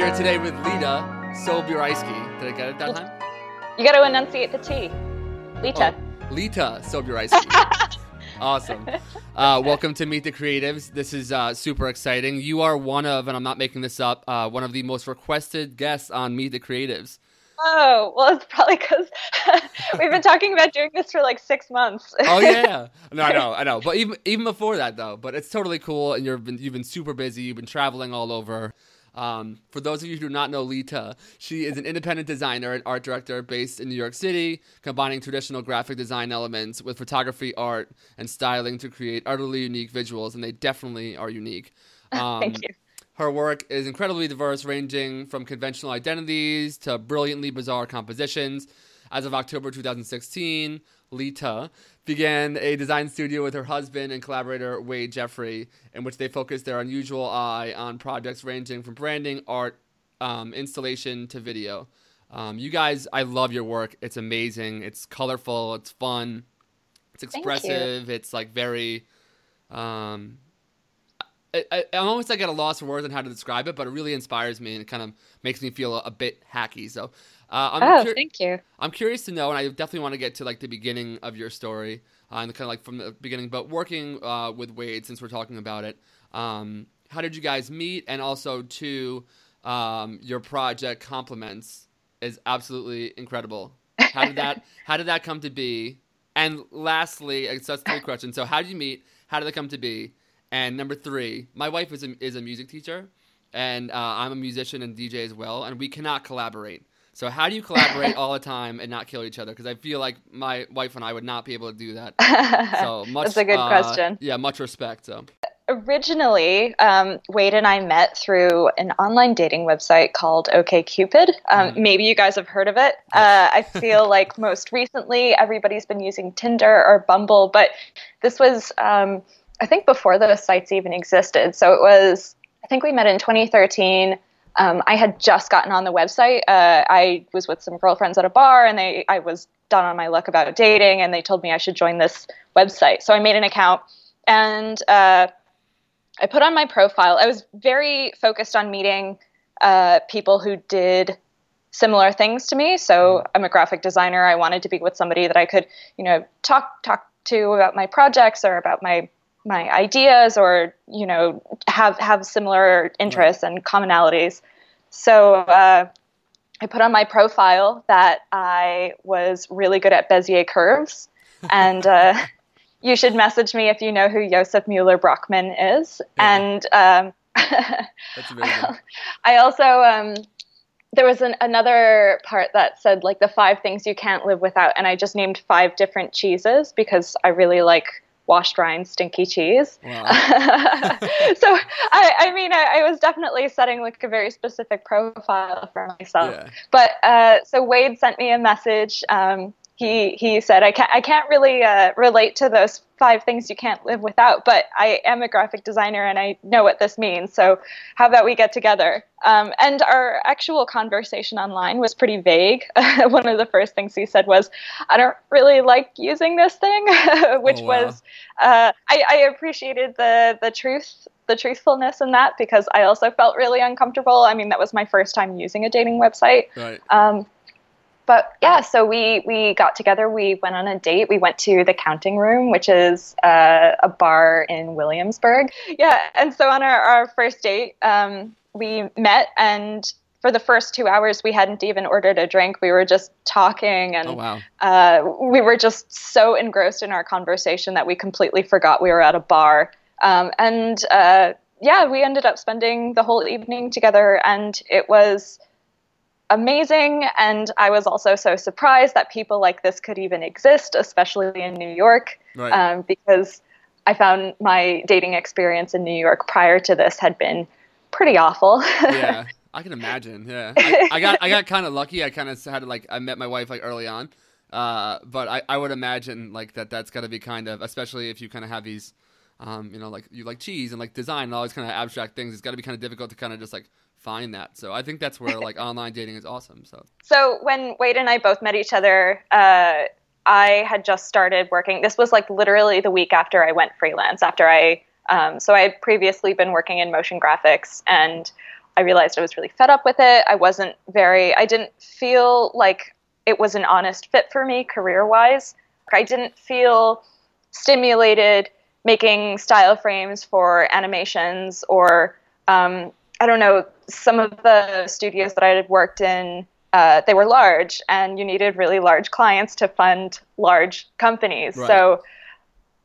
here today with Leta Sobierajski. Did I get it that time? You got to enunciate the T. Lita. Oh, Leta Sobierajski. awesome. Uh, welcome to Meet the Creatives. This is uh, super exciting. You are one of, and I'm not making this up, uh, one of the most requested guests on Meet the Creatives. Oh, well, it's probably because we've been talking about doing this for like six months. oh yeah, no, I know, I know. But even even before that, though, but it's totally cool, and you've been you've been super busy. You've been traveling all over. Um, for those of you who do not know Leta, she is an independent designer and art director based in New York City, combining traditional graphic design elements with photography, art, and styling to create utterly unique visuals, and they definitely are unique. Um, Thank you. Her work is incredibly diverse, ranging from conventional identities to brilliantly bizarre compositions. As of October 2016, Leta began a design studio with her husband and collaborator Wade Jeffree, in which they focused their unusual eye on projects ranging from branding, art, um, installation to video. Um, you guys, I love your work. It's amazing. It's colorful. It's fun. It's expressive. It's like very. Um, I, am almost like at a loss for words on how to describe it, but it really inspires me and it kind of makes me feel a, a bit hacky. So uh, I'm oh, cur- thank you. I'm curious to know, and I definitely want to get to like the beginning of your story uh, and kind of like from the beginning. But working uh, with Wade, since we're talking about it, um, how did you guys meet? And also, to um, your project compliments is absolutely incredible. How did that How did that come to be? And lastly, so that's three questions. So, how did you meet? How did it come to be? And number three, my wife is a, is a music teacher, and uh, I'm a musician and DJ as well, and we cannot collaborate. So how do you collaborate all the time and not kill each other? Because I feel like my wife and I would not be able to do that. So much. That's a good uh, question. Yeah, much respect. So originally, um, Wade and I met through an online dating website called OkCupid. Um, mm-hmm. Maybe you guys have heard of it. Uh, I feel like most recently everybody's been using Tinder or Bumble, but this was, um, I think, before those sites even existed. So it was, I think we met in 2013 um, I had just gotten on the website. Uh, I was with some girlfriends at a bar, and they I was done on my luck about dating, and they told me I should join this website. So I made an account, and uh, I put on my profile. I was very focused on meeting uh, people who did similar things to me. So. I'm a graphic designer. I wanted to be with somebody that I could, you know, talk talk to about my projects or about my my ideas or you know have have similar interests and commonalities. So uh, i put on my profile that i was really good at bezier curves. And uh, you should message me if you know who Josef Müller-Brockmann is. Yeah. and um, I also um, there was an, another part that said like the five things you can't live without. And i just named five different cheeses because i really like washed rind stinky cheese. Wow. so I, I mean, I, I, was definitely setting like a very specific profile for myself. Yeah. But uh, so Wade sent me a message. Um, he he said I can't I can't really uh, relate to those five things you can't live without, but I am a graphic designer and I know what this means. So how about we get together? Um, and our actual conversation online was pretty vague. One of the first things he said was, "I don't really like using this thing," which oh, wow. was uh, I, I appreciated the the truth the truthfulness in that because I also felt really uncomfortable. I mean, that was my first time using a dating website. Right. Um, but yeah, so we we got together. We went on a date. We went to the Counting Room, which is uh, a bar in Williamsburg. Yeah, and so on our, our first date, um, we met, and for the first two hours, we hadn't even ordered a drink. We were just talking, and oh, wow. uh, we were just so engrossed in our conversation that we completely forgot we were at a bar. Um, and uh, yeah, we ended up spending the whole evening together, and it was amazing. And I was also so surprised that people like this could even exist, especially in New York, right. um, because I found my dating experience in New York prior to this had been pretty awful. yeah, I can imagine. Yeah, I, I got I got kind of lucky. I kind of had like I met my wife like early on, uh, but I, I would imagine like that that's got to be kind of especially if you kind of have these. Um, you know, like you like cheese and like design and all these kind of abstract things. It's got to be kind of difficult to kind of just like find that. So I think that's where like online dating is awesome. So so when Wade and I both met each other, uh, I had just started working. This was like literally the week after I went freelance. After I um, so I had previously been working in motion graphics and I realized I was really fed up with it. I wasn't very, I didn't feel like it was an honest fit for me career wise. I didn't feel stimulated making style frames for animations or, um, I don't know, some of the studios that I had worked in, uh, they were large and you needed really large clients to fund large companies. Right. So,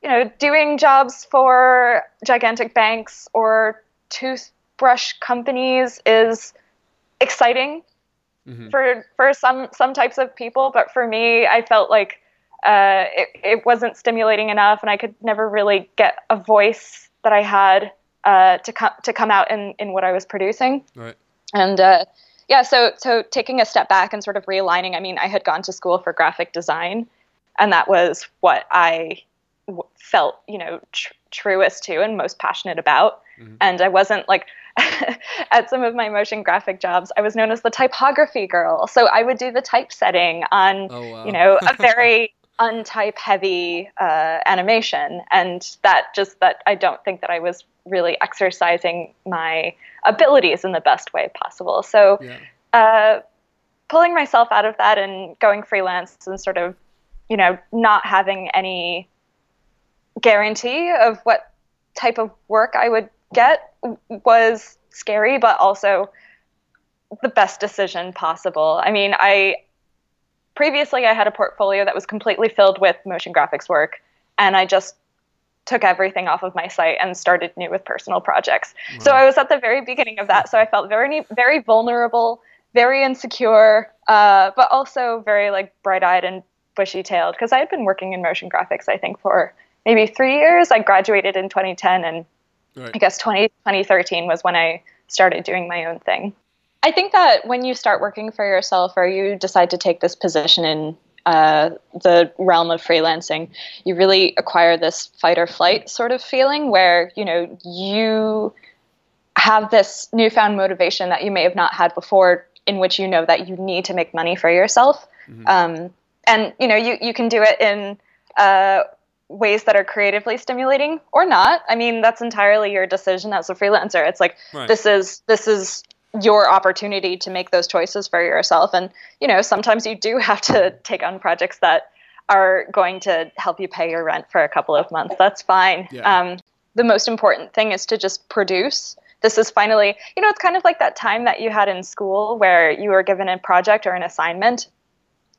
you know, doing jobs for gigantic banks or toothbrush companies is exciting mm-hmm. for for some some types of people, but for me, I felt like uh, it, it wasn't stimulating enough, and I could never really get a voice that I had uh, to come to come out in in what I was producing. Right. And uh, yeah, so so taking a step back and sort of realigning. I mean, I had gone to school for graphic design, and that was what I w- felt, you know, tr- truest to and most passionate about. Mm-hmm. And I wasn't like at some of my motion graphic jobs, I was known as the typography girl. So I would do the typesetting on, oh, wow. you know, a very untype heavy uh, animation. And that just that I don't think that I was really exercising my abilities in the best way possible. So yeah. uh, pulling myself out of that and going freelance and sort of, you know, not having any guarantee of what type of work I would get was scary, but also the best decision possible. I mean, I previously I had a portfolio that was completely filled with motion graphics work, and I just took everything off of my site and started new with personal projects. Wow. So I was at the very beginning of that, so I felt very very vulnerable, very insecure, uh, but also very like bright-eyed and bushy-tailed because I had been working in motion graphics I think for maybe three years. I graduated in 2010 and Right. I guess 20, 2013 was when I started doing my own thing. I think that when you start working for yourself or you decide to take this position in uh, the realm of freelancing, you really acquire this fight or flight sort of feeling where, you know, you have this newfound motivation that you may have not had before in which you know that you need to make money for yourself. Mm-hmm. Um, and, you know, you, you can do it in uh, ways that are creatively stimulating or not. I mean, that's entirely your decision as a freelancer. It's like right. this is this is your opportunity to make those choices for yourself and you know, sometimes you do have to take on projects that are going to help you pay your rent for a couple of months. That's fine. Yeah. Um, the most important thing is to just produce. This is finally, you know, it's kind of like that time that you had in school where you were given a project or an assignment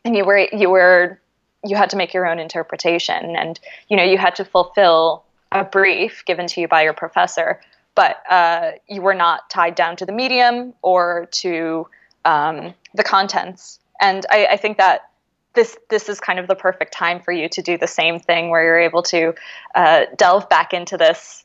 and you were you were you had to make your own interpretation and you know you had to fulfill a brief given to you by your professor but uh, you were not tied down to the medium or to um, the contents. And I, I, think that this this is kind of the perfect time for you to do the same thing where you're able to uh, delve back into this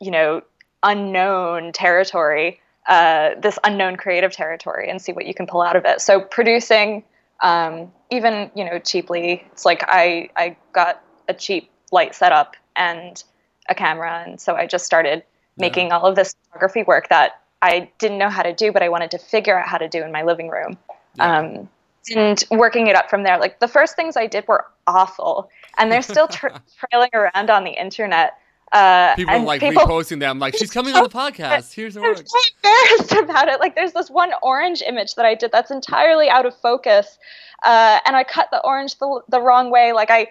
you know unknown territory uh, this unknown creative territory and see what you can pull out of it. So producing um, even you know cheaply it's like i i got a cheap light setup and a camera. And so i just started making yeah. all of this photography work that i didn't know how to do but i wanted to figure out how to do in my living room yeah. um, and working it up from there like the first things i did were awful and they're still tra- trailing around on the internet uh, people like people, reposting them, like she's coming on the podcast. Here's her work. I'm so embarrassed about it. Like there's this one orange image that I did that's entirely out of focus, uh, and I cut the orange the, the wrong way. Like I,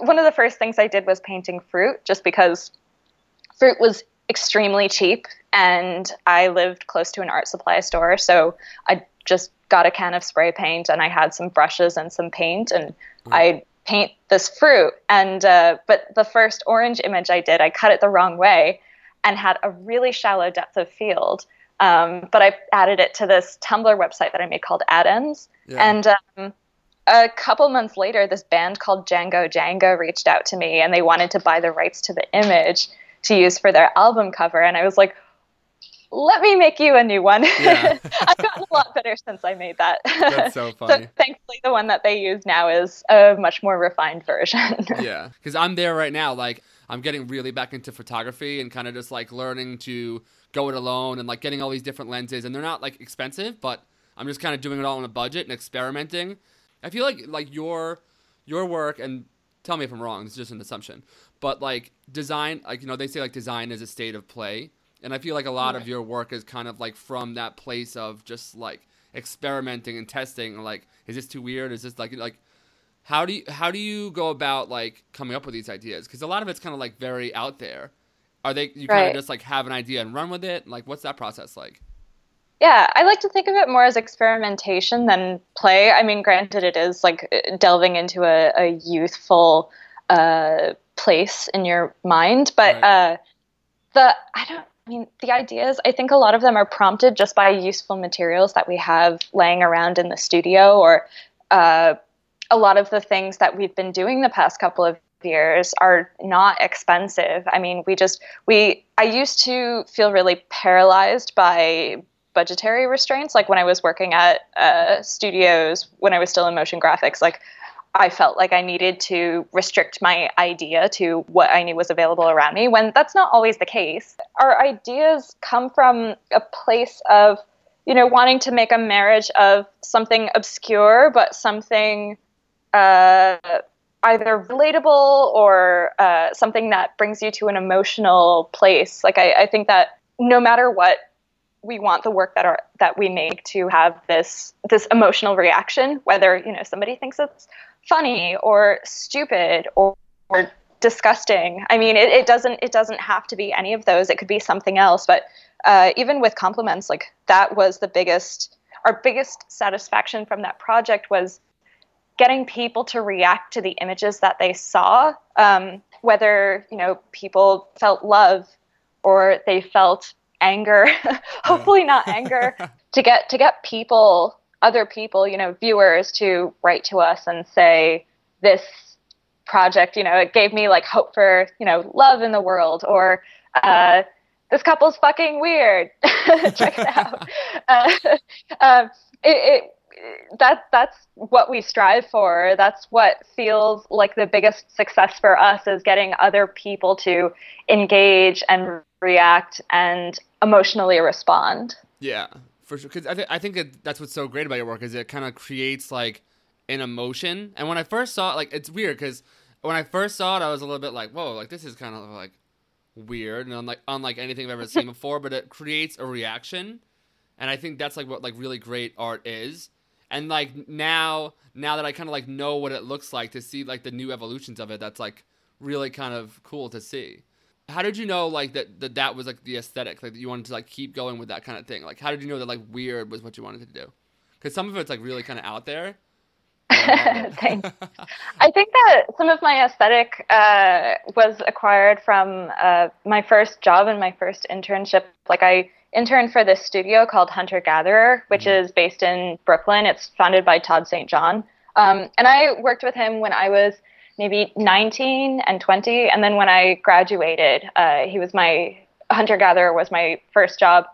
one of the first things I did was painting fruit, just because fruit was extremely cheap, and I lived close to an art supply store, so I just got a can of spray paint and I had some brushes and some paint, and mm. I paint this fruit. And uh, but the first orange image I did, I cut it the wrong way and had a really shallow depth of field. Um, but I added it to this Tumblr website that I made called Addons. Yeah. And um, a couple months later, this band called Django Django reached out to me and they wanted to buy the rights to the image to use for their album cover. And I was like, let me make you a new one. Yeah. I've gotten a lot better since I made that. That's so funny. so thankfully, the one that they use now is a much more refined version. yeah, because I'm there right now. Like, I'm getting really back into photography and kind of just like learning to go it alone and like getting all these different lenses. And they're not like expensive, but I'm just kind of doing it all on a budget and experimenting. I feel like like your your work and tell me if I'm wrong. It's just an assumption, but like design, like you know, they say like design is a state of play And I feel like a lot of your work is kind of like from that place of just like experimenting and testing. Like, is this too weird? Is this like like how do you how do you go about like coming up with these ideas? Because a lot of it's kind of like very out there. Are they you kind of just like have an idea and run with it? Like, what's that process like? Yeah, I like to think of it more as experimentation than play. I mean, granted, it is like delving into a, a youthful uh, place in your mind, but Right. uh, the I don't. I mean, the ideas. I think a lot of them are prompted just by useful materials that we have laying around in the studio, or uh, a lot of the things that we've been doing the past couple of years are not expensive. I mean, we just we I used to feel really paralyzed by budgetary restraints like when I was working at uh, studios when I was still in motion graphics like I felt like I needed to restrict my idea to what I knew was available around me when that's not always the case. Our ideas come from a place of, you know, wanting to make a marriage of something obscure but something uh, either relatable or uh, something that brings you to an emotional place. Like I, I think that no matter what we want the work that are that we make to have this this emotional reaction whether you know somebody thinks it's funny or stupid or, or disgusting. I mean it, it doesn't it doesn't have to be any of those. It could be something else. But uh, even with compliments like that was the biggest our biggest satisfaction from that project was getting people to react to the images that they saw. Um, whether you know people felt love or they felt anger hopefully not anger to get to get people other people you know viewers to write to us and say this project you know it gave me like hope for you know love in the world or uh, this couple's fucking weird. Check it out. Uh, um, it, it that that's what we strive for. That's what feels like the biggest success for us is getting other people to engage and react and emotionally respond. Yeah, for sure. Because I, th- I think that that's what's so great about your work is it kind of creates like an emotion. And when I first saw it, like it's weird because when I first saw it, I was a little bit like, whoa, like this is kind of like weird and unlike unlike anything I've ever seen before. But it creates a reaction, and I think that's like what like really great art is. And like now, now that I kind of like know what it looks like to see like the new evolutions of it, that's like really kind of cool to see. How did you know like that that, that was like the aesthetic, like that you wanted to like keep going with that kind of thing? Like how did you know that like weird was what you wanted to do? Because some of it's like really kind of out there. Thanks. I think that some of my aesthetic uh, was acquired from uh, my first job and my first internship. Like I interned for this studio called Hunter Gatherer, which is based in Brooklyn. It's founded by Todd St. John, um, and I worked with him when I was maybe 19 and 20, and then when I graduated, uh, he was my Hunter Gatherer was my first job,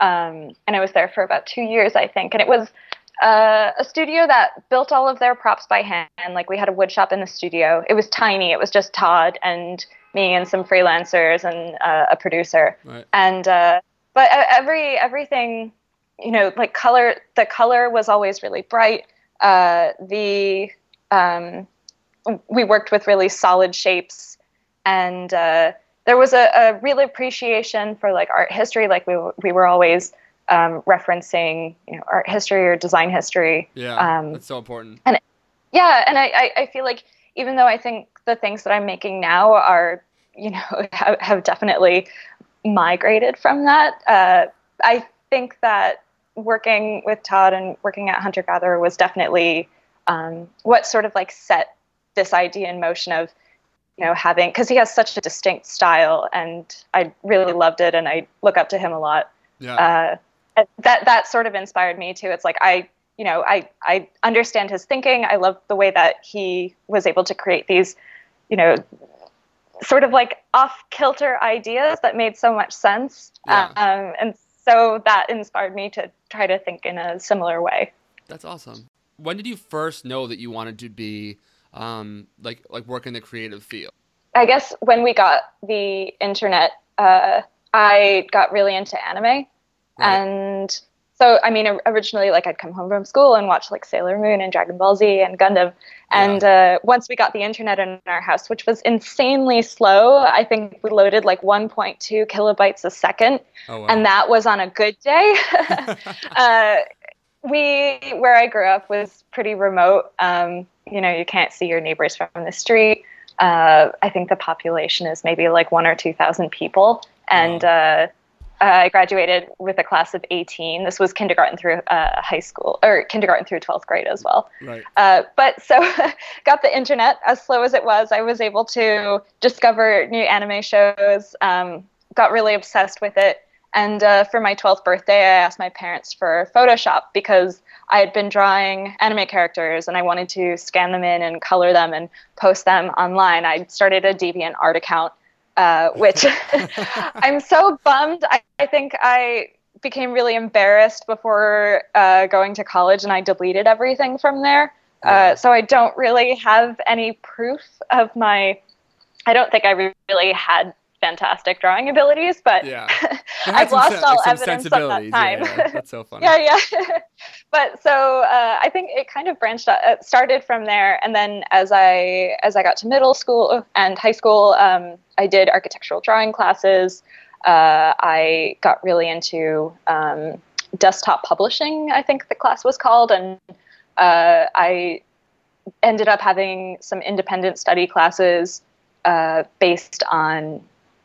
um, and I was there for about two years, I think, and it was uh, a studio that built all of their props by hand. Like we had a wood shop in the studio. It was tiny. It was just Todd and me and some freelancers and uh, a producer. Right. And uh, but every everything, you know, like color. The color was always really bright. Uh, the um, we worked with really solid shapes, and uh, there was a, a real appreciation for like art history. Like we we were always um, referencing you know art history or design history. Yeah, Um, that's so important. and Yeah, and I, I, I feel like even though I think the things that I'm making now are you know have, have definitely migrated from that, uh, I think that working with Todd and working at Hunter Gatherer was definitely um, what sort of like set this idea in motion of you know having because he has such a distinct style and I really loved it and I look up to him a lot Yeah, uh, that that sort of inspired me too. It's like I, you know, I I understand his thinking. I love the way that he was able to create these, you know, sort of like off kilter ideas that made so much sense. Yeah. Um, and so that inspired me to try to think in a similar way. that's awesome. When did you first know that you wanted to be um, like like work in the creative field? I guess when we got the internet, uh, I got really into anime. Right. And so I mean, originally, like I'd come home from school and watch like Sailor Moon and Dragon Ball Z and Gundam. And uh, once we got the internet in our house, which was insanely slow, I think we loaded like 1.2 kilobytes a second, Oh, wow. and that was on a good day. uh, we, where I grew up, was pretty remote. Um, you know, you can't see your neighbors from the street. Uh, I think the population is maybe like one or two thousand people, and uh, I graduated with a class of 18. This was kindergarten through uh, high school, or kindergarten through 12th grade as well. right. Uh, but so, got the internet as slow as it was. I was able to discover new anime shows. Um, got really obsessed with it. And uh, for my 12th birthday, I asked my parents for Photoshop because I had been drawing anime characters and I wanted to scan them in and color them and post them online. I started a DeviantArt account, uh, which I'm so bummed. I, I think I became really embarrassed before uh, going to college and I deleted everything from there. Yeah. Uh, so I don't really have any proof of my. I don't think I really had fantastic drawing abilities, but Yeah. I've lost sen- all like evidence of that time. Yeah, yeah. That's so funny. yeah, yeah. but so uh, I think it kind of branched out, uh, started from there, and then as I as I got to middle school and high school, um, I did architectural drawing classes. Uh, I got really into um, desktop publishing. I think the class was called, and uh, I ended up having some independent study classes uh, based on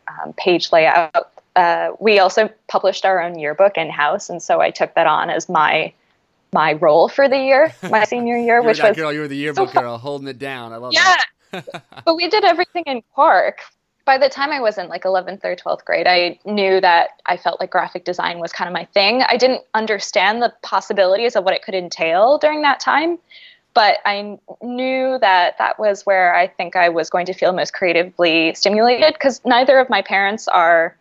um, page layout. Uh, we also published our own yearbook in house, and so I took that on as my my role for the year, my senior year, which was girl. You were the yearbook fun. girl, holding it down. I love yeah. that. but we did everything in Quark. By the time I was in like 11th or 12th grade, I knew that I felt like graphic design was kind of my thing. I didn't understand the possibilities of what it could entail during that time, but I knew that that was where I think I was going to feel most creatively stimulated because neither of my parents are.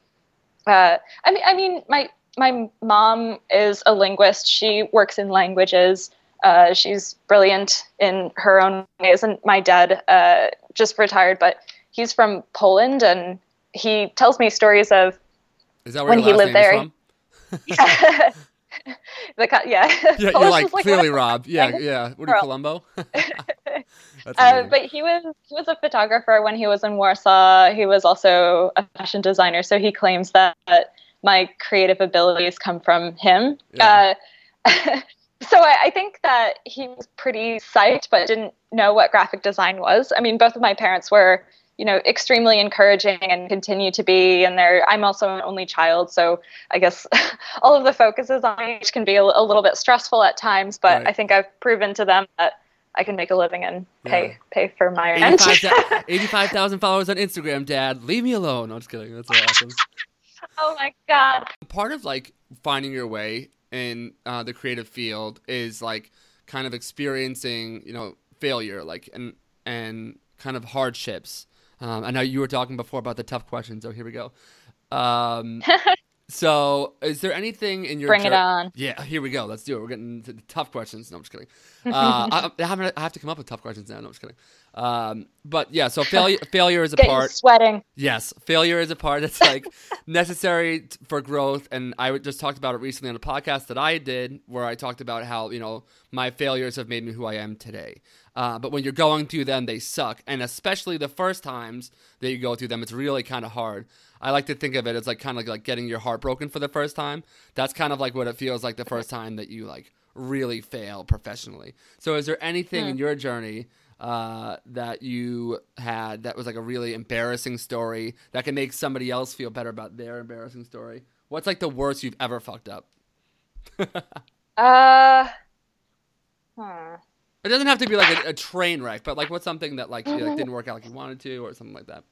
Uh, I mean, I mean, my my mom is a linguist. She works in languages. Uh, she's brilliant in her own ways. And my dad uh, just retired, but he's from Poland, and he tells me stories of Is that where When he lived there- from? the yeah. Yeah, you're like, like clearly Rob. Yeah, yeah. What are you, world. Uh, but he was he was a photographer when he was in Warsaw. He was also a fashion designer, so he claims that my creative abilities come from him. Yeah. Uh, so I, I think that he was pretty psyched, but didn't know what graphic design was. I mean, both of my parents were, you know, extremely encouraging and continue to be. And they're I'm also an only child, so I guess all of the focuses on me can be a, a little bit stressful at times. But Right. I think I've proven to them that I can make a living and pay Yeah. pay for my rent. 85,000 85,000 followers on Instagram, Dad. Leave me alone. No, I'm just kidding. That's so awesome. oh my god. Part of like finding your way in uh, the creative field is like kind of experiencing, you know, failure, like and and kind of hardships. Um, I know you were talking before about the tough questions, so here we go. Um, so, is there anything in your Bring it jour- on. Yeah, here we go. Let's do it. We're getting to the tough questions. No, I'm just kidding. Uh, I, I, have, I have to come up with tough questions now. No, I'm just kidding. Um, but yeah, so failure failure is a part. sweating. Yes, failure is a part that's like necessary t- for growth. And I just talked about it recently on a podcast that I did, where I talked about how you know my failures have made me who I am today. Uh, but when you're going through them, they suck, and especially the first times that you go through them, it's really kind of hard. I like to think of it as like kind of like getting your heart broken for the first time. That's kind of like what it feels like the first time that you like really fail professionally. So, is there anything in your journey? uh, that you had that was like a really embarrassing story that can make somebody else feel better about their embarrassing story? What's like the worst you've ever fucked up? Uh. Hmm. It doesn't have to be like a, a train wreck, but like what's something that like, you like didn't work out like you wanted to, or something like that.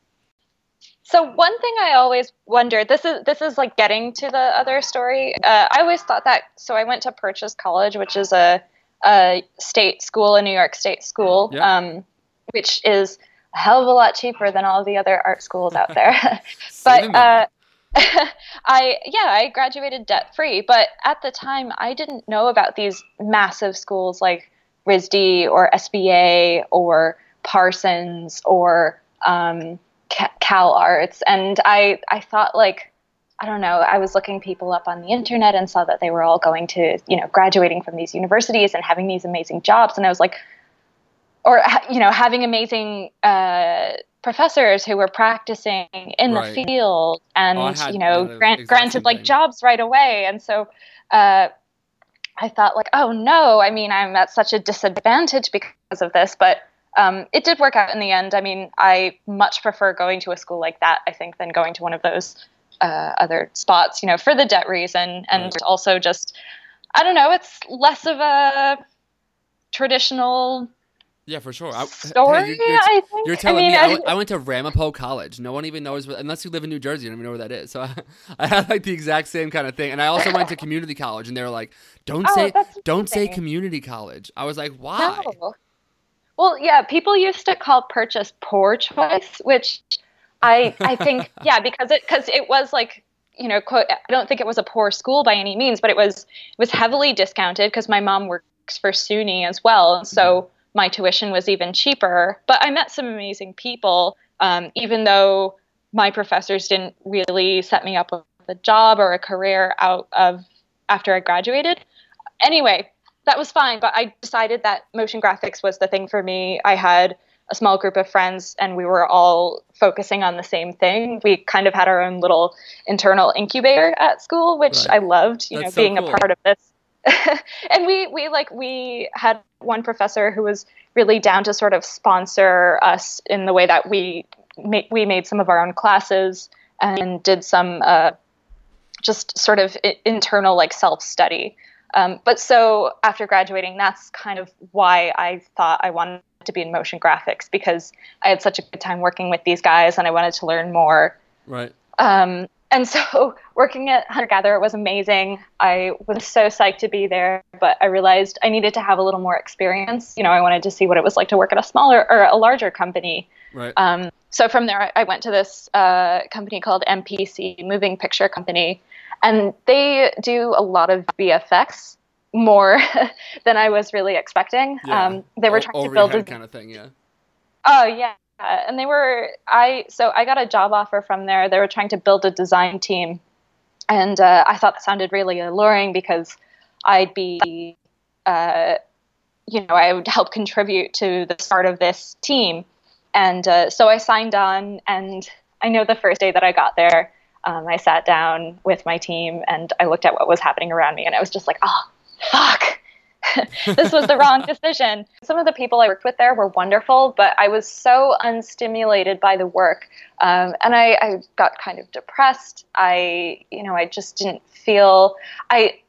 So one thing I always wondered this is this is like getting to the other story. Uh, I always thought that. So I went to Purchase College, which is a, a state school, a New York State school, Yeah. um, which is a hell of a lot cheaper than all the other art schools out there. But uh. I yeah I graduated debt free, but at the time I didn't know about these massive schools like RISD or SVA or Parsons or um, Cal Arts, and I I thought like I don't know, I was looking people up on the internet and saw that they were all going to, you know, graduating from these universities and having these amazing jobs. And I was like, or, you know, having amazing uh, professors who were practicing in right. the field and, oh, had, you know, grant, granted like jobs right away. And so, uh, I thought like, oh no, I mean, I'm at such a disadvantage because of this, but um, it did work out in the end. I mean, I much prefer going to a school like that, I think, than going to one of those uh, other spots, you know, for the debt reason. And right. also just, I don't know, it's less of a traditional yeah, for sure. I, Story, hey, you're, you're, you're, telling I mean, me I, I, I, went to Ramapo College. No one even knows, unless you live in New Jersey, you don't even know where that is. So I, I had like the exact same kind of thing. And I also went to community college, and they were like, "Don't oh, say, don't say community college." I was like, "Why?" No. Well, yeah, people used to call purchase poor choice, which I I think yeah because it because it was like you know quote I don't think it was a poor school by any means, but it was it was heavily discounted because my mom works for SUNY as well, and so mm-hmm. my tuition was even cheaper. But I met some amazing people, um, even though my professors didn't really set me up with a job or a career out of after I graduated. Anyway, that was fine. But I decided that motion graphics was the thing for me. I had a small group of friends and we were all focusing on the same thing. We kind of had our own little internal incubator at school, which right. I loved, you That's know, so being cool. a part of this. and we we like we had one professor who was really down to sort of sponsor us in the way that we ma- we made some of our own classes and did some uh, just sort of internal like self study. Um, but so after graduating, that's kind of why I thought I wanted to be in motion graphics because I had such a good time working with these guys and I wanted to learn more. Right. Um, and so working at Hunter Gatherer was amazing. I was so psyched to be there, but I realized I needed to have a little more experience. You know, I wanted to see what it was like to work at a smaller or a larger company. Right. Um, so from there, I went to this uh, company called MPC, Moving Picture Company, and they do a lot of VFX more than I was really expecting. Yeah. Um, they were o- trying to build a kind of thing, yeah. Oh yeah, and they were I so I got a job offer from there. They were trying to build a design team, and uh, I thought that sounded really alluring because I'd be, uh, you know, I would help contribute to the start of this team, and uh, so I signed on. And I know the first day that I got there, um, I sat down with my team and I looked at what was happening around me, and I was just like, oh, fuck. this was the wrong decision. Some of the people I worked with there were wonderful, but I was so unstimulated by the work. Um, and I, I got kind of depressed. I, you know, I just didn't feel, I,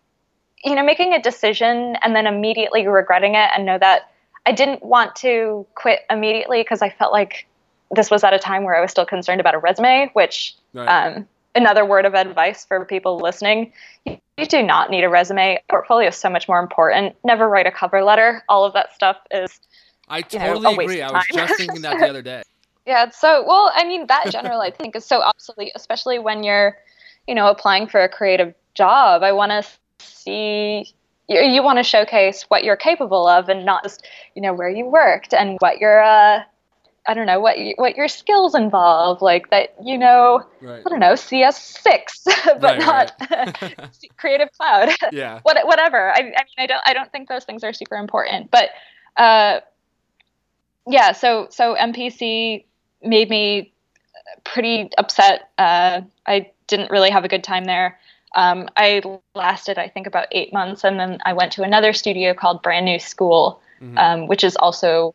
you know, making a decision and then immediately regretting it and know that I didn't want to quit immediately because I felt like this was at a time where I was still concerned about a resume, which right. um, another word of advice for people listening you, do not need a resume. Portfolio is so much more important. Never write a cover letter. All of that stuff is i totally know, agree. i was just thinking that the other day. Yeah so well i mean that general i think is so obsolete especially when you're you know applying for a creative job. I want to see you, you want to showcase what you're capable of and not just you know where you worked and what your uh, I don't know what what your skills involve, like that you know right. I don't know CS6, but right, not right. Creative Cloud. Yeah. what, whatever. I, I, mean, I don't I don't think those things are super important, but uh, yeah. So so MPC made me pretty upset. Uh, I didn't really have a good time there. Um, I lasted, I think, about eight months, and then I went to another studio called Brand New School, mm-hmm. um, which is also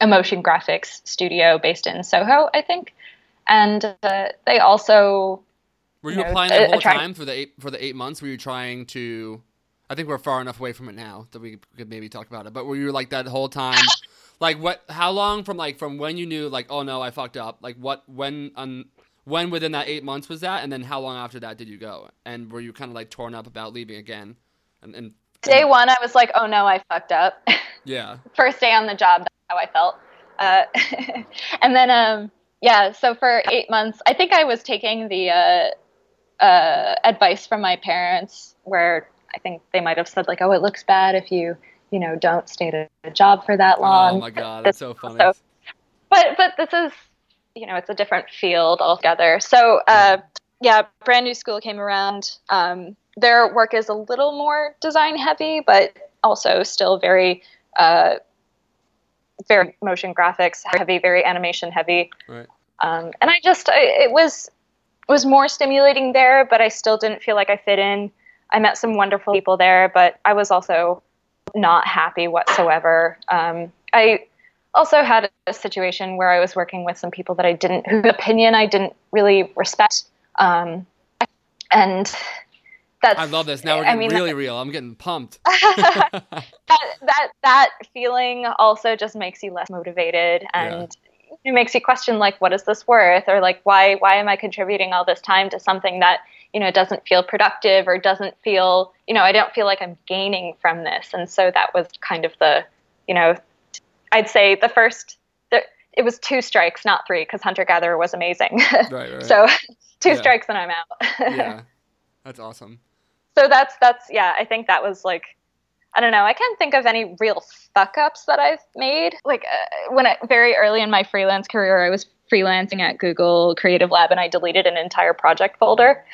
a motion graphics studio based in Soho, I think. And uh, they also were you, you know, applying the whole time for the eight for the eight months? Were you trying to? I think we're far enough away from it now that we could maybe talk about it. But were you like that whole time? like what? How long from like from when you knew like oh no I fucked up? Like what when um when within that eight months was that? And then how long after that did you go? And were you kind of like torn up about leaving again? And, and day one I was like oh no I fucked up. Yeah. First day on the job that's how I felt. Uh, and then, um, yeah, so for eight months, I think I was taking the uh, uh, advice from my parents, where I think they might have said like, "Oh, it looks bad if you, you know, don't stay at a job for that long." Oh my god, that's so funny. So, but but this is, you know, it's a different field altogether. So uh, yeah, brand new school came around. Um, their work is a little more design heavy, but also still very, uh, very motion graphics heavy, very animation heavy. Right. Um, and I just, I, it was was more stimulating there, but I still didn't feel like I fit in. I met some wonderful people there, but I was also not happy whatsoever. Um, I also had a situation where I was working with some people that I didn't, whose opinion I didn't really respect. Um, and that's, I love this. Now we're I getting mean, really real. I'm getting pumped. that, that that feeling also just makes you less motivated and it makes you question like what is this worth or like why why am I contributing all this time to something that you know doesn't feel productive or doesn't feel you know I don't feel like I'm gaining from this and so that was kind of the you know I'd say the first the, it was two strikes not three because hunter gatherer was amazing right, right. so two Yeah. strikes and I'm out yeah, that's awesome. so that's that's yeah i think that was like i don't know i can't think of any real fuck ups that i've made like uh, when I, very early in my freelance career i was freelancing at google creative lab and i deleted an entire project folder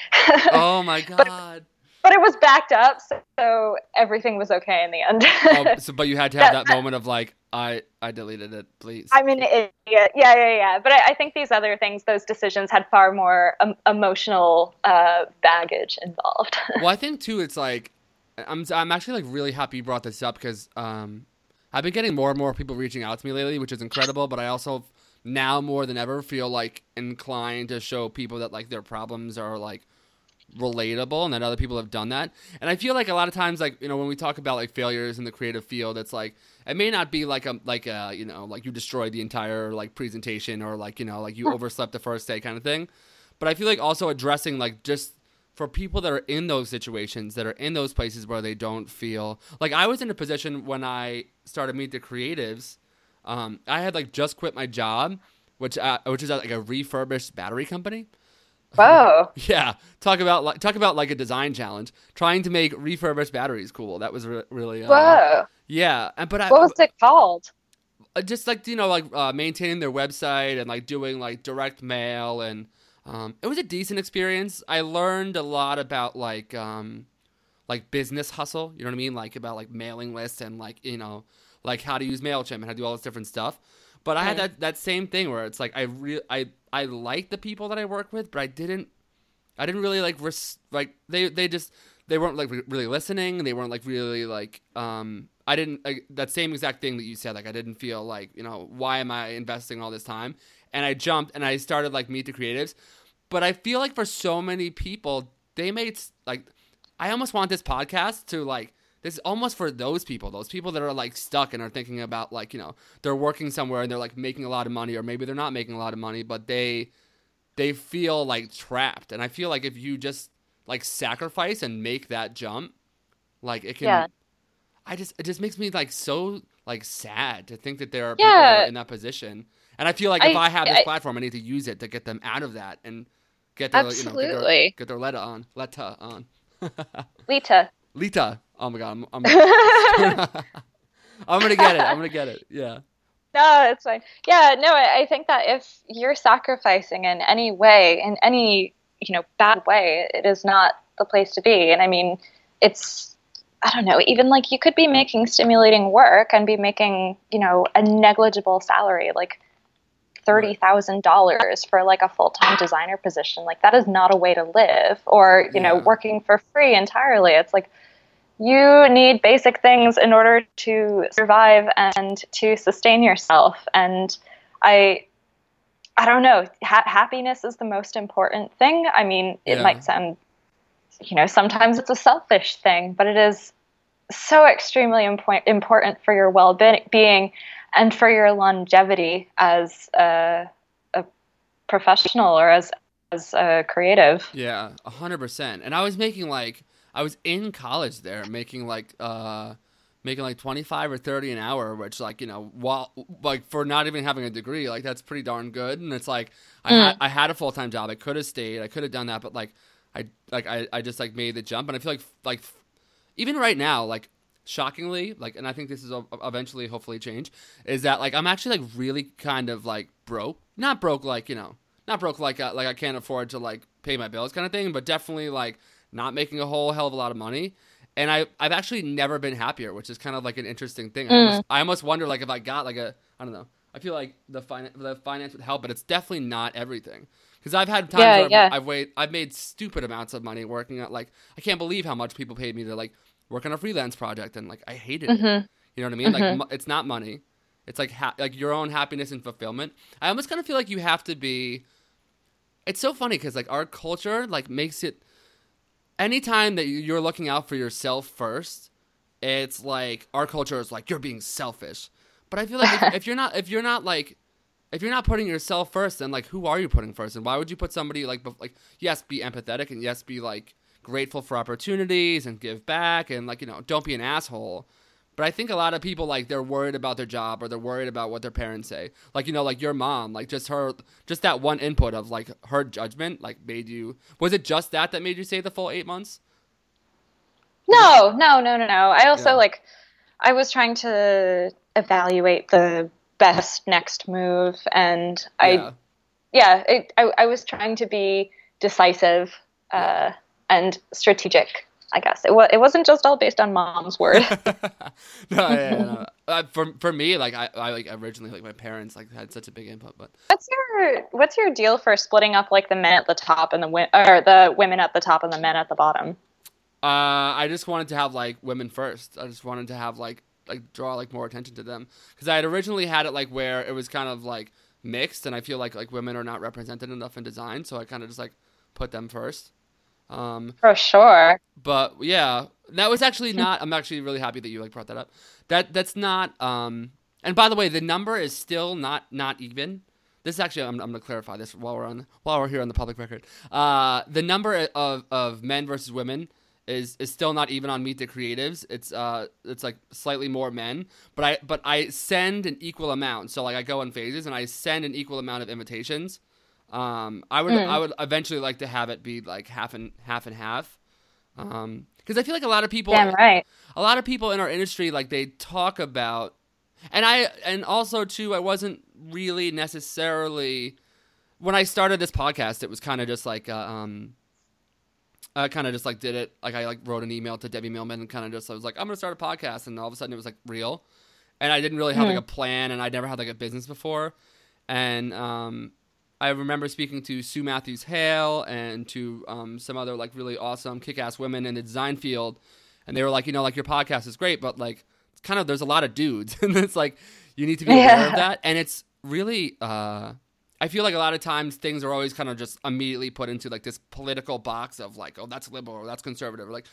Oh my god. but it was backed up so, so everything was okay in the end oh, so, but you had to have That- that moment of like, I I deleted it, please. I'm an idiot. Yeah, yeah, yeah. But I, I think these other things, those decisions, had far more um, emotional uh, baggage involved. well, I think too, it's like I'm I'm actually like really happy you brought this up because um I've been getting more and more people reaching out to me lately, which is incredible. But I also now more than ever feel like inclined to show people that like their problems are like relatable and that other people have done that. And I feel like a lot of times, like you know, when we talk about like failures in the creative field, it's like it may not be like a like a you know like you destroyed the entire like presentation or like you know like you overslept the first day kind of thing. But I feel like also addressing like just for people that are in those situations that are in those places where they don't feel like I was in a position when I started Meet the Creatives. Um, I had like just quit my job, which uh, which is at, like a refurbished battery company. Whoa. Yeah, talk about like talk about like a design challenge. Trying to make refurbished batteries cool. That was re- really uh, Whoa. yeah. And but I What was it called? uh, just like you know like uh, maintaining their website and like doing like direct mail and um, it was a decent experience. I learned a lot about like um, like business hustle. You know what I mean? Like about like mailing lists and like you know like how to use Mailchimp and how to do all this different stuff. But I had that that same thing where it's like I re- I I like the people that I work with, but I didn't I didn't really like res- like they they just they weren't like re- really listening. They weren't like really like um I didn't like that same exact thing that you said. Like I didn't feel like you know why am I investing all this time? And I jumped and I started like meet the creatives. But I feel like for so many people, they made like I almost want this podcast to like this is almost for those people, those people that are like stuck and are thinking about like you know they're working somewhere and they're like making a lot of money or maybe they're not making a lot of money, but they they feel like trapped. And I feel like if you just like sacrifice and make that jump, like it can. Yeah. I just it just makes me like so like sad to think that there are people that are in that position. And I feel like if I- I have this I- platform, I need to use it to get them out of that and get their you know, get their, Absolutely. get their Leta on Leta on. Lita. Lita. Oh my god, I'm I'm, I'm gonna get it. I'm gonna get it. Yeah. No, it's fine. Yeah, no, I, I think that if you're sacrificing in any way, in any you know bad way, it is not the place to be. And I mean, it's I don't know, even like you could be making stimulating work and be making you know a negligible salary, like thirty thousand dollars for like a full time designer position. Like that is not a way to live. Or you know, working for free entirely. It's like you need basic things in order to survive and to sustain yourself and i i don't know ha- happiness is the most important thing i mean it Yeah. might sound you know sometimes it's a selfish thing but it is so extremely impo- important for your well-being and for your longevity as a, a professional or as as a creative Yeah, a hundred percent. And I was making like I was in college there, making like uh making like twenty five or thirty an hour, which like you know, while like for not even having a degree, like that's pretty darn good. And it's like I had I had a full time job. I could have stayed. I could have done that, but like I like I, I just like made the jump, and I feel like like even right now, like shockingly, like, and I think this is a, eventually hopefully change, is that like I'm actually like really kind of like broke, not broke like you know, not broke like uh, like I can't afford to like pay my bills kind of thing, but definitely like not making a whole hell of a lot of money. And I I've actually never been happier, which is kind of like an interesting thing. I, almost, I almost wonder like if I got like a I don't know. I feel like the fin- the finance would help, but it's definitely not everything. Because I've had times Yeah, where I've, yeah. I've wait I've made stupid amounts of money working at like I can't believe how much people paid me to like work on a freelance project and like I hated it. Mm-hmm. You know what I mean? Like it's not money. It's like ha- like your own happiness and fulfillment. I almost kind of feel like you have to be. It's so funny because like our culture like makes it. Anytime that you're looking out for yourself first, it's like our culture is like you're being selfish. But I feel like if, if you're not if you're not like if you're not putting yourself first, then like who are you putting first? And why would you put somebody like bef- like yes, be empathetic and yes, be like grateful for opportunities and give back and like you know don't be an asshole. But I think a lot of people like they're worried about their job or they're worried about what their parents say. Like you know, like your mom, like just her, just that one input of like her judgment, like made you. Was it just that that made you say the full eight months? No, no, no, no, no. I also Yeah. like I was trying to evaluate the best next move and I yeah. yeah, it, I I was trying to be decisive uh, and strategic, I guess. It was it wasn't just all based on mom's word. no, yeah, no. Uh, for for me, like I, I like originally like my parents like had such a big input, but what's your what's your deal for splitting up like the men at the top and the wi- or the women at the top and the men at the bottom? Uh, I just wanted to have like women first. I just wanted to have like like draw like more attention to them because I had originally had it like where it was kind of like mixed, and I feel like like women are not represented enough in design, so I kind of just like put them first. Um, For sure. but yeah, that was actually not. I'm actually really happy that you like brought that up. That that's not. Um, and by the way, the number is still not not even. This is actually I'm, I'm gonna clarify this while we're on while we're here on the public record. Uh, the number of of men versus women is is still not even on Meet the Creatives. It's uh it's like slightly more men, but I but I send an equal amount. So like I go in phases and I send an equal amount of invitations. Um, I would I would eventually like to have it be like half and half and half. Um, because I feel like a lot of people Damn right. a lot of people in our industry like they talk about and i and also too i wasn't really necessarily when i started this podcast it was kind of just like uh, um i kind of just like did it like i like wrote an email to debbie millman and kind of just i was like i'm gonna start a podcast and all of a sudden it was like real and i didn't really have like a plan and i never had like a business before and um I remember speaking to Su Mathews Hale and to um, some other like really awesome kick-ass women in the design field, and they were like, you know, like your podcast is great, but like it's kind of there's a lot of dudes, and it's like you need to be aware Yeah. of that, and it's really. Uh, I feel like a lot of times things are always kind of just immediately put into like this political box of like, oh, that's liberal or that's conservative, like.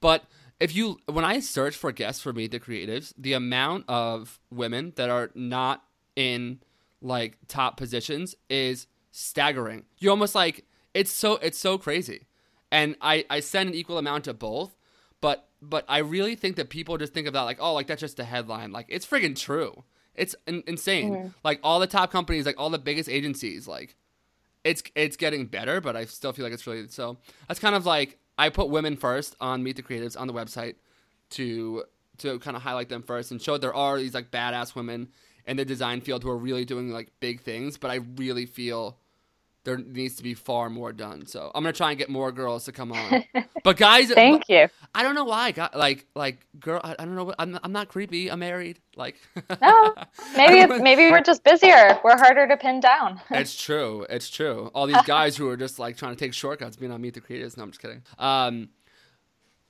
But if you, when I search for guests for Meet the Creatives, the amount of women that are not in like top positions is staggering. You almost like it's so it's so crazy, and I I send an equal amount to both, but but I really think that people just think of that like oh like that's just a headline like it's friggin' true. It's in- insane. Like all the top companies, like all the biggest agencies, like it's it's getting better, but I still feel like it's really so. That's kind of like I put women first on Meet the Creatives on the website to to kind of highlight them first and show there are these like badass women in the design field who are really doing like big things. But I really feel there needs to be far more done. So I'm gonna try and get more girls to come on. But guys, Thank you. I don't know why. Got like like girl. I, I don't know. What, I'm I'm not creepy. I'm married. Like No, maybe it's, maybe we're just busier. We're harder to pin down. It's true. It's true. All these guys who are just like trying to take shortcuts being on Meet the Creators. No, I'm just kidding. Um,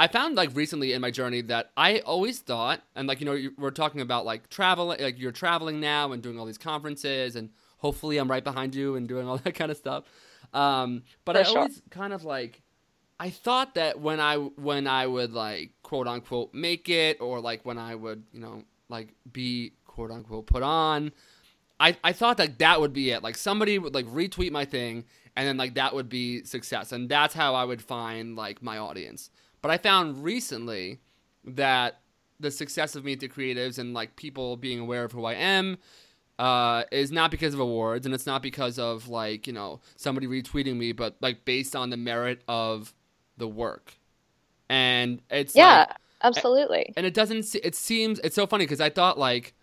I found like recently in my journey that I always thought, and like you know, you, we're talking about like traveling, like you're traveling now and doing all these conferences, and hopefully I'm right behind you and doing all that kind of stuff. Um, but For I sure. always kind of like. I thought that when I when I would like quote unquote make it or like when I would you know like be quote unquote put on, I I thought that that would be it. Like somebody would like retweet my thing and then like that would be success and that's how I would find like my audience. But I found recently that the success of Meet the Creatives and like people being aware of who I am uh, is not because of awards and it's not because of like you know somebody retweeting me, but like based on the merit of the work. And it's Yeah, like, absolutely. and it doesn't. It seems it's so funny because I thought like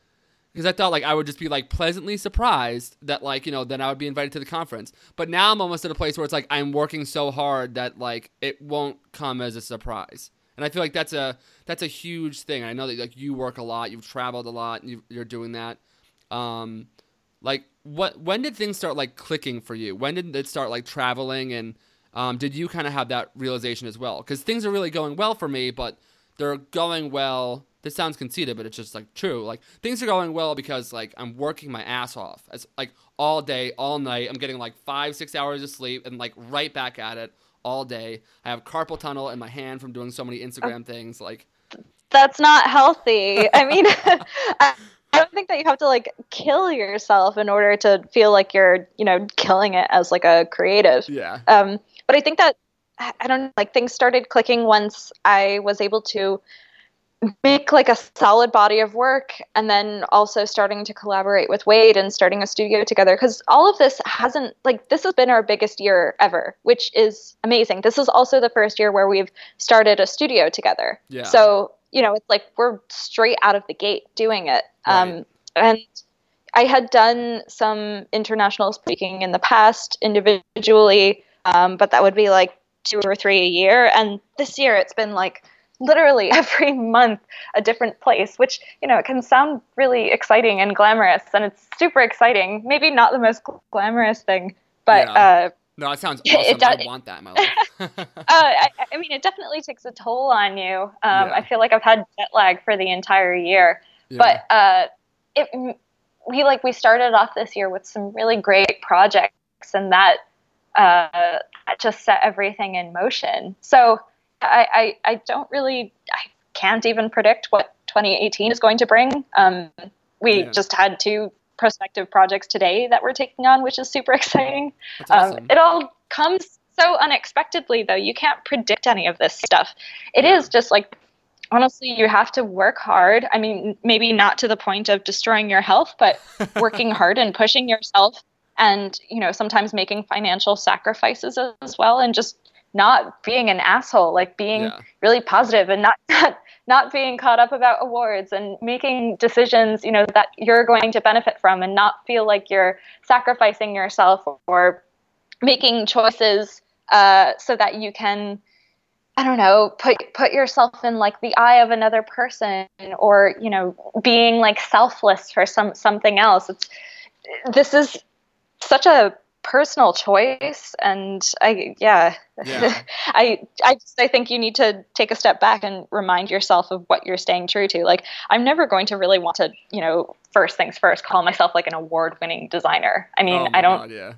because I thought like I would just be like pleasantly surprised that like you know then I would be invited to the conference. But now I'm almost at a place where it's like I'm working so hard that like it won't come as a surprise. And I feel like that's a that's a huge thing. I know that like you work a lot, you've traveled a lot, and you, are doing that. Um, like what when did things start like clicking for you? When did it start like traveling and um, did you kind of have that realization as well? Because things are really going well for me, but they're going well. This sounds conceited, but it's just like true. Like things are going well because like I'm working my ass off as like all day, all night. I'm getting like five, six hours of sleep and like right back at it all day. I have carpal tunnel in my hand from doing so many Instagram things. Like that's not healthy. I mean, I, I don't think that you have to like kill yourself in order to feel like you're, you know, killing it as like a creative. Yeah. Um, but I think that I don't know, like things started clicking once I was able to make like a solid body of work and then also starting to collaborate with Wade and starting a studio together because all of this hasn't like this has been our biggest year ever which is amazing this is also the first year where we've started a studio together yeah. so you know it's like we're straight out of the gate doing it right. um, and I had done some international speaking in the past individually um, but that would be like two or three a year and this year it's been like literally every month a different place, which, you know, it can sound really exciting and glamorous. And it's super exciting. Maybe not the most glamorous thing, but. Yeah. Uh, no, it sounds awesome. It does, I want that in my life. uh, I, I, mean, it definitely takes a toll on you. Um, yeah. I feel like I've had jet lag for the entire year. Yeah. But uh, it, we like we started off this year with some really great projects, and that uh, that just set everything in motion. So I, I, I don't really, I can't even predict what 2018 is going to bring. Um, we yeah. just had two prospective projects today that we're taking on, which is super exciting. Um, awesome. Um, it all comes so unexpectedly, though. You can't predict any of this stuff. It yeah. is just like, honestly, you have to work hard. I mean, maybe not to the point of destroying your health, but working hard and pushing yourself and, you know, sometimes making financial sacrifices as well and just not being an asshole, like being yeah. really positive and not, not not being caught up about awards and making decisions, you know, that you're going to benefit from and not feel like you're sacrificing yourself or making choices uh, so that you can I don't know, put put yourself in like the eye of another person or, you know, being like selfless for some something else. It's this is such a personal choice and i yeah, yeah. i i just i think you need to take a step back and remind yourself of what you're staying true to. Like i'm never going to really want to you know first things first call myself like an award winning designer. I mean oh i don't God, yeah.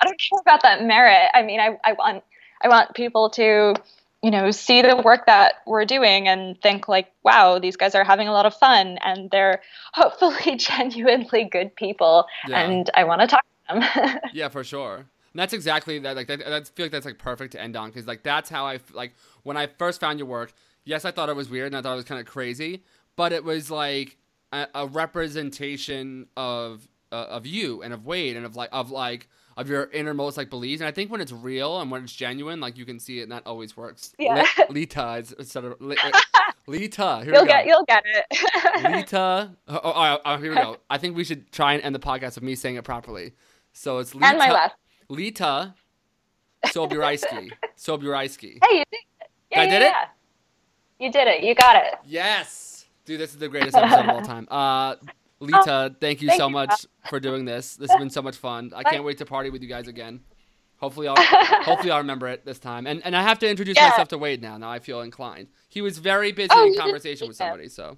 I don't care about that merit. I mean i i want i want people to you know see the work that we're doing and think like wow these guys are having a lot of fun and they're hopefully genuinely good people. Yeah. and i want to talk yeah, for sure. And that's exactly that. Like, that, I feel like that's like perfect to end on because like that's how I like when I first found your work. Yes, I thought it was weird and I thought it was kind of crazy, but it was like a, a representation of uh, of you and of Wade and of like of like of your innermost like beliefs. And I think when it's real and when it's genuine, like you can see it, and that always works. Yeah. Leta is instead of Leta. Here you'll get you'll get it. Leta. Oh, oh, oh, oh, here we go. I think we should try and end the podcast with me saying it properly. So it's Leta. And my last. Leta Sobierajski. Sobierajski. Hey, you did it. Yeah, I yeah, did yeah. it? You did it. You got it. Yes. Dude, this is the greatest episode of all time. Uh, Leta, oh, thank you thank so you. much for doing this. This has been so much fun. I can't wait to party with you guys again. Hopefully, I'll hopefully I'll remember it this time. And and I have to introduce yeah. myself to Wade now. Now I feel inclined. He was very busy oh, in conversation with somebody, so.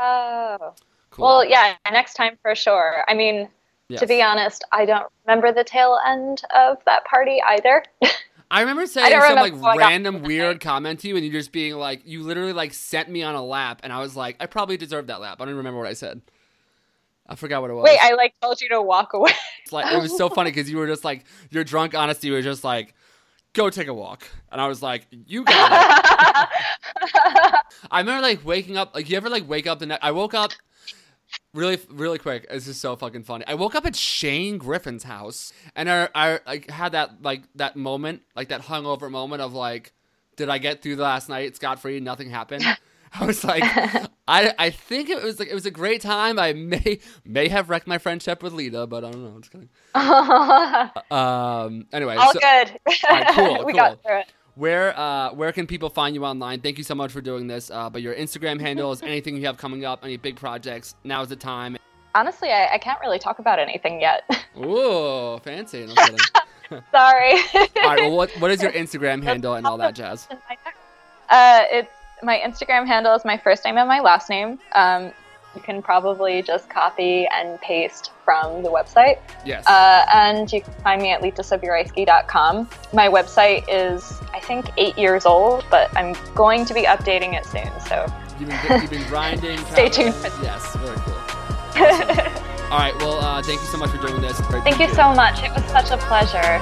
Oh. Cool. Well, yeah. Next time for sure. I mean, Yes. To be honest, I don't remember the tail end of that party either. I remember saying I some remember like random weird comment to you, and you just being like, you literally like sent me on a lap, and I was like, I probably deserved that lap. I don't remember what I said. I forgot what it was. Wait, I like told you to walk away. it's like it was so funny because you were just like your drunk honesty was just like, go take a walk, and I was like, you got it. I remember like waking up, like you ever like wake up the next. I woke up really really quick this is so fucking funny i woke up at shane griffin's house and i, I like had that like that moment like that hungover moment of like did i get through the last night scot-free nothing happened I was like, I I think it was like it was a great time. I may may have wrecked my friendship with Leta, but I don't know. I'm just kidding. um. Anyway, All so- good. right, cool, we cool. got through it. Where uh where can people find you online? Thank you so much for doing this. Uh, but your Instagram handle is anything you have coming up, any big projects, now's the time. Honestly, I, I can't really talk about anything yet. Ooh, fancy. No. Sorry. all right. Well, what what is your Instagram handle and all that jazz? Uh, it's my Instagram handle is my first name and my last name. Um, you can probably just copy and paste from the website. Yes. Uh, and you can find me at letasobierajski.com. My website is, think, eight years old, but I'm going to be updating it soon. So You've been, you've been grinding. Stay tuned for Yes, very cool. Awesome. All right, well, uh, thank you so much for doing this. Great thank you so much. It was such a pleasure.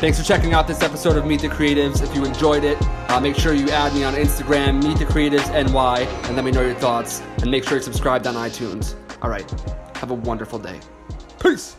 Thanks for checking out this episode of Meet the Creatives. If you enjoyed it, uh, make sure you add me on Instagram, Meet the Creatives NY, and let me know your thoughts. And make sure you're subscribed on iTunes. All right, have a wonderful day. Peace.